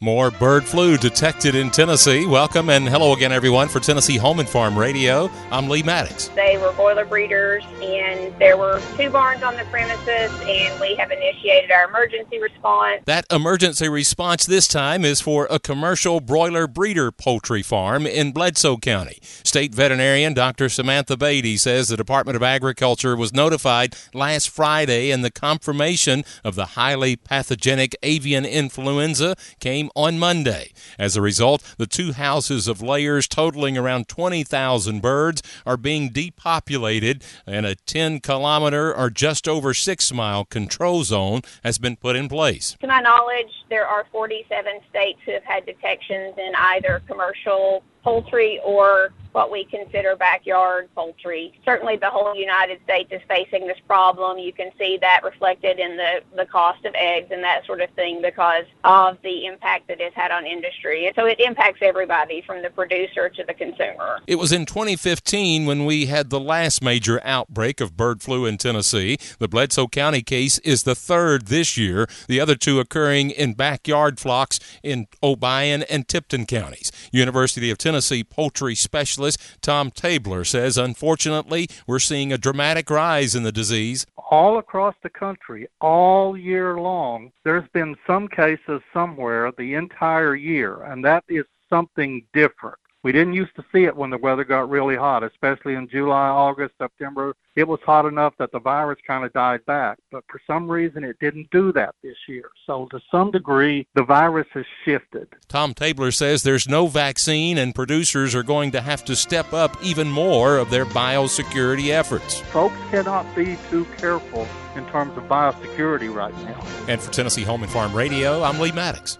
More bird flu detected in Tennessee. Welcome and hello again, everyone, for Tennessee Home and Farm Radio. I'm Lee Maddox. They were broiler breeders, and there were two barns on the premises, and we have initiated our emergency response. That emergency response this time is for a commercial broiler breeder poultry farm in Bledsoe County. State veterinarian Dr. Samantha Beaty says the Department of Agriculture was notified last Friday, and the confirmation of the highly pathogenic avian influenza came on Monday. As a result, the two houses of layers totaling around 20,000 birds are being depopulated, and a 10 kilometer or just over 6 mile control zone has been put in place. To my knowledge, there are 47 states who have had detections in either commercial poultry or what we consider backyard poultry. Certainly, the whole United States is facing this problem. You can see that reflected in the, the cost of eggs and that sort of thing because of the impact that it's had on industry. And so it impacts everybody from the producer to the consumer. It was in 2015 when we had the last major outbreak of bird flu in Tennessee. The Bledsoe County case is the third this year, the other two occurring in backyard flocks in Obion and Tipton counties. University of Tennessee poultry specialist Tom Tabler says, unfortunately, we're seeing a dramatic rise in the disease. All across the country, all year long, there's been some cases somewhere the entire year, and that is something different. We didn't used to see it when the weather got really hot, especially in July, August, September. It was hot enough that the virus kind of died back, but for some reason it didn't do that this year. So to some degree, the virus has shifted. Tom Tabler says there's no vaccine and producers are going to have to step up even more of their biosecurity efforts. Folks cannot be too careful in terms of biosecurity right now. And for Tennessee Home and Farm Radio, I'm Lee Maddox.